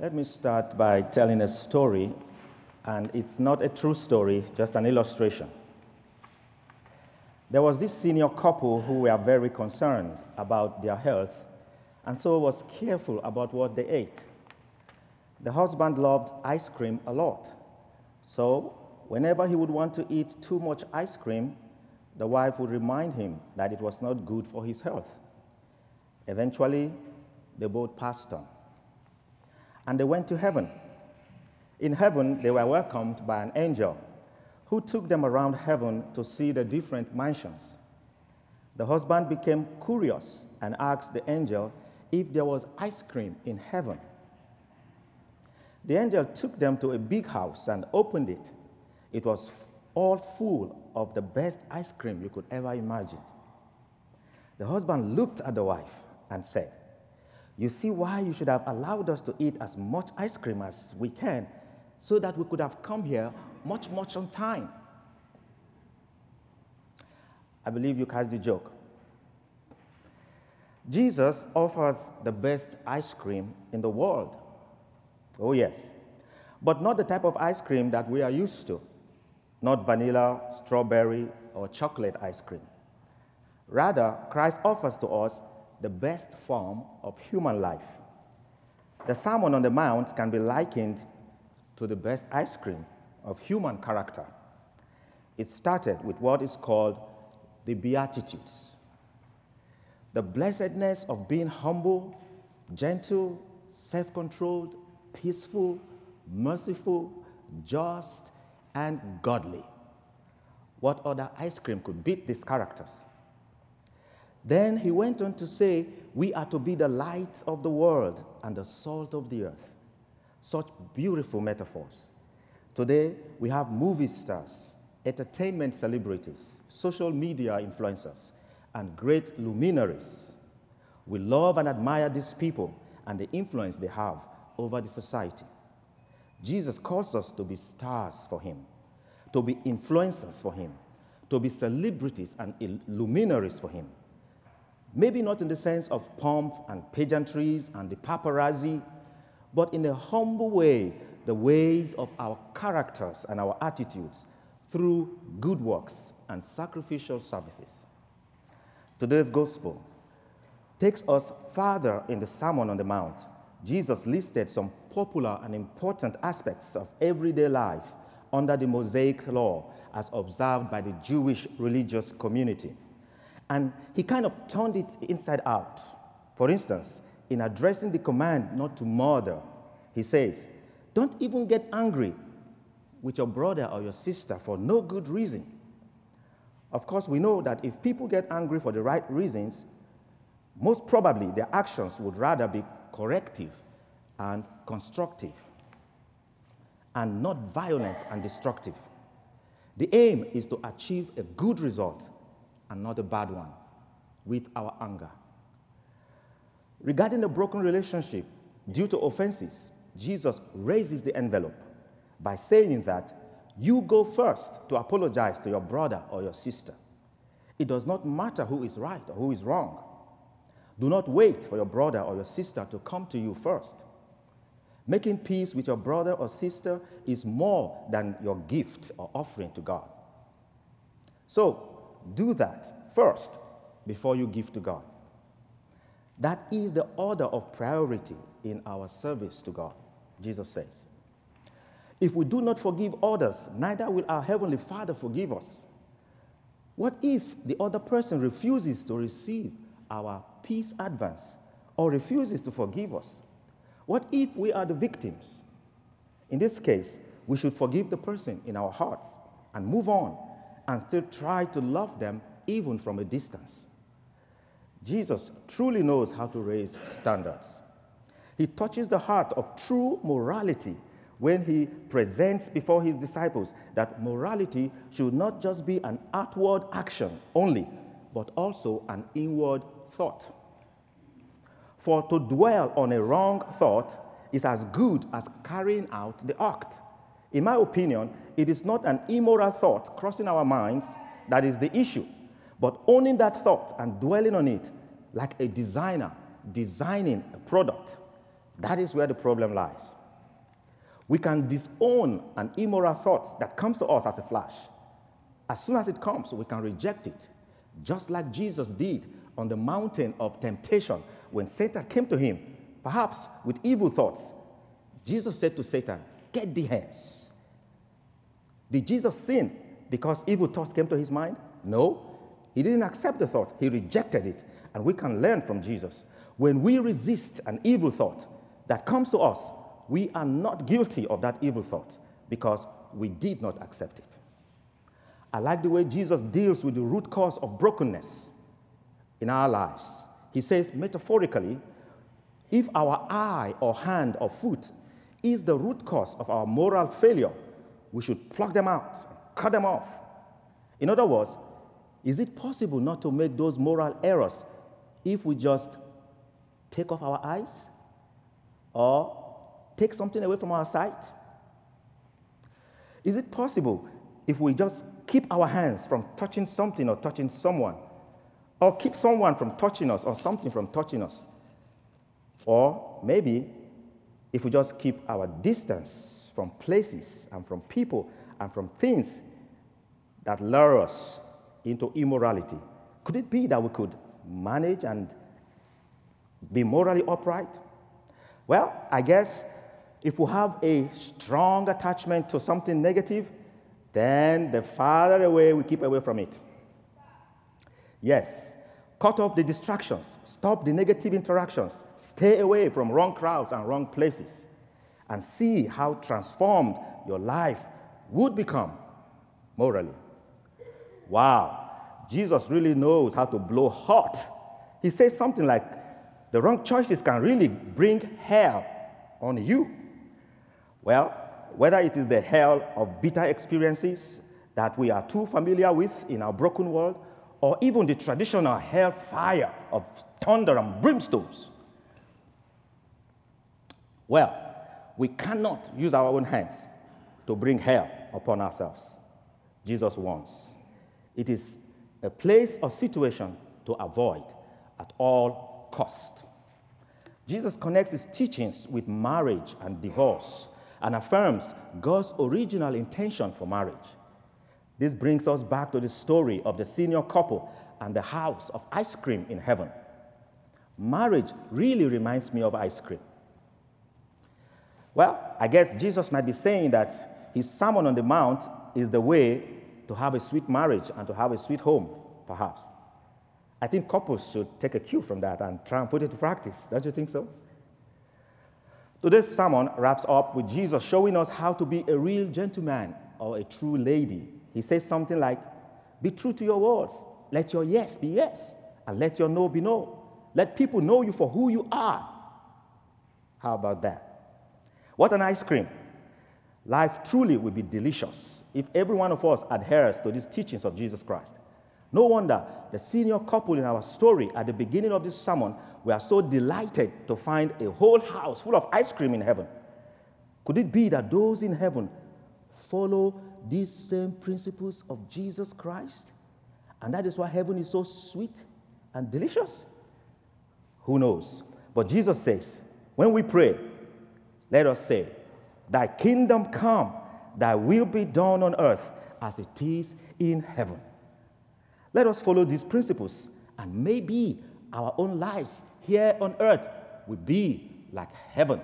Let me start by telling a story, and it's not a true story, just an illustration. There was this senior couple who were very concerned about their health, and so was careful about what they ate. The husband loved ice cream a lot, so whenever he would want to eat too much ice cream, the wife would remind him that it was not good for his health. Eventually, they both passed on. And they went to heaven. In heaven, they were welcomed by an angel who took them around heaven to see the different mansions. The husband became curious and asked the angel if there was ice cream in heaven. The angel took them to a big house and opened it. It was all full of the best ice cream you could ever imagine. The husband looked at the wife and said, You see why you should have allowed us to eat as much ice cream as we can so that we could have come here much, much on time. I believe you catch the joke. Jesus offers the best ice cream in the world. Oh, yes. But not the type of ice cream that we are used to, not vanilla, strawberry, or chocolate ice cream. Rather, Christ offers to us the best form of human life. The Sermon on the Mount can be likened to the best ice cream of human character. It started with what is called the Beatitudes the blessedness of being humble, gentle, self controlled, peaceful, merciful, just, and godly. What other ice cream could beat these characters? Then he went on to say, We are to be the light of the world and the salt of the earth. Such beautiful metaphors. Today, we have movie stars, entertainment celebrities, social media influencers, and great luminaries. We love and admire these people and the influence they have over the society. Jesus calls us to be stars for him, to be influencers for him, to be celebrities and luminaries for him. Maybe not in the sense of pomp and pageantries and the paparazzi, but in a humble way, the ways of our characters and our attitudes through good works and sacrificial services. Today's gospel takes us farther in the Sermon on the Mount. Jesus listed some popular and important aspects of everyday life under the Mosaic law as observed by the Jewish religious community. And he kind of turned it inside out. For instance, in addressing the command not to murder, he says, Don't even get angry with your brother or your sister for no good reason. Of course, we know that if people get angry for the right reasons, most probably their actions would rather be corrective and constructive and not violent and destructive. The aim is to achieve a good result and not a bad one with our anger. Regarding a broken relationship due to offenses, Jesus raises the envelope by saying that you go first to apologize to your brother or your sister. It does not matter who is right or who is wrong. Do not wait for your brother or your sister to come to you first. Making peace with your brother or sister is more than your gift or offering to God. So, do that first before you give to God. That is the order of priority in our service to God, Jesus says. If we do not forgive others, neither will our Heavenly Father forgive us. What if the other person refuses to receive our peace advance or refuses to forgive us? What if we are the victims? In this case, we should forgive the person in our hearts and move on and still try to love them even from a distance. Jesus truly knows how to raise standards. He touches the heart of true morality when he presents before his disciples that morality should not just be an outward action only, but also an inward thought. For to dwell on a wrong thought is as good as carrying out the act. In my opinion, it is not an immoral thought crossing our minds that is the issue, but owning that thought and dwelling on it like a designer designing a product. That is where the problem lies. We can disown an immoral thought that comes to us as a flash. As soon as it comes, we can reject it, just like Jesus did on the mountain of temptation when Satan came to him, perhaps with evil thoughts. Jesus said to Satan, Get the hands. Did Jesus sin because evil thoughts came to his mind? No. He didn't accept the thought, he rejected it. And we can learn from Jesus. When we resist an evil thought that comes to us, we are not guilty of that evil thought because we did not accept it. I like the way Jesus deals with the root cause of brokenness in our lives. He says, metaphorically, if our eye or hand or foot is the root cause of our moral failure, we should pluck them out, cut them off. In other words, is it possible not to make those moral errors if we just take off our eyes or take something away from our sight? Is it possible if we just keep our hands from touching something or touching someone, or keep someone from touching us or something from touching us? Or maybe if we just keep our distance from places and from people and from things that lure us into immorality, could it be that we could manage and be morally upright? Well, I guess if we have a strong attachment to something negative, then the farther away we keep away from it. Yes, cut off the distractions, stop the negative interactions, stay away from wrong crowds and wrong places, and see how transformed your life would become morally. Wow, Jesus really knows how to blow hot. He says something like, the wrong choices can really bring hell on you. Well, whether it is the hell of bitter experiences that we are too familiar with in our broken world, or even the traditional hell fire of thunder and brimstones. Well, we cannot use our own hands to bring hell upon ourselves. Jesus wants. It is a place or situation to avoid at all cost. Jesus connects his teachings with marriage and divorce and affirms God's original intention for marriage. This brings us back to the story of the senior couple and the house of ice cream in heaven. Marriage really reminds me of ice cream. Well, I guess Jesus might be saying that his Sermon on the Mount is the way to have a sweet marriage and to have a sweet home, perhaps. I think couples should take a cue from that and try and put it to practice. Don't you think so? Today's sermon wraps up with Jesus showing us how to be a real gentleman or a true lady. He says something like, Be true to your words. Let your yes be yes, and let your no be no. Let people know you for who you are. How about that? What an ice cream. Life truly will be delicious if every one of us adheres to these teachings of Jesus Christ. No wonder the senior couple in our story at the beginning of this sermon were so delighted to find a whole house full of ice cream in heaven. Could it be that those in heaven follow these same principles of Jesus Christ? And that is why heaven is so sweet and delicious? Who knows? But Jesus says, when we pray, let us say, Thy kingdom come, thy will be done on earth as it is in heaven. Let us follow these principles, and maybe our own lives here on earth will be like heaven.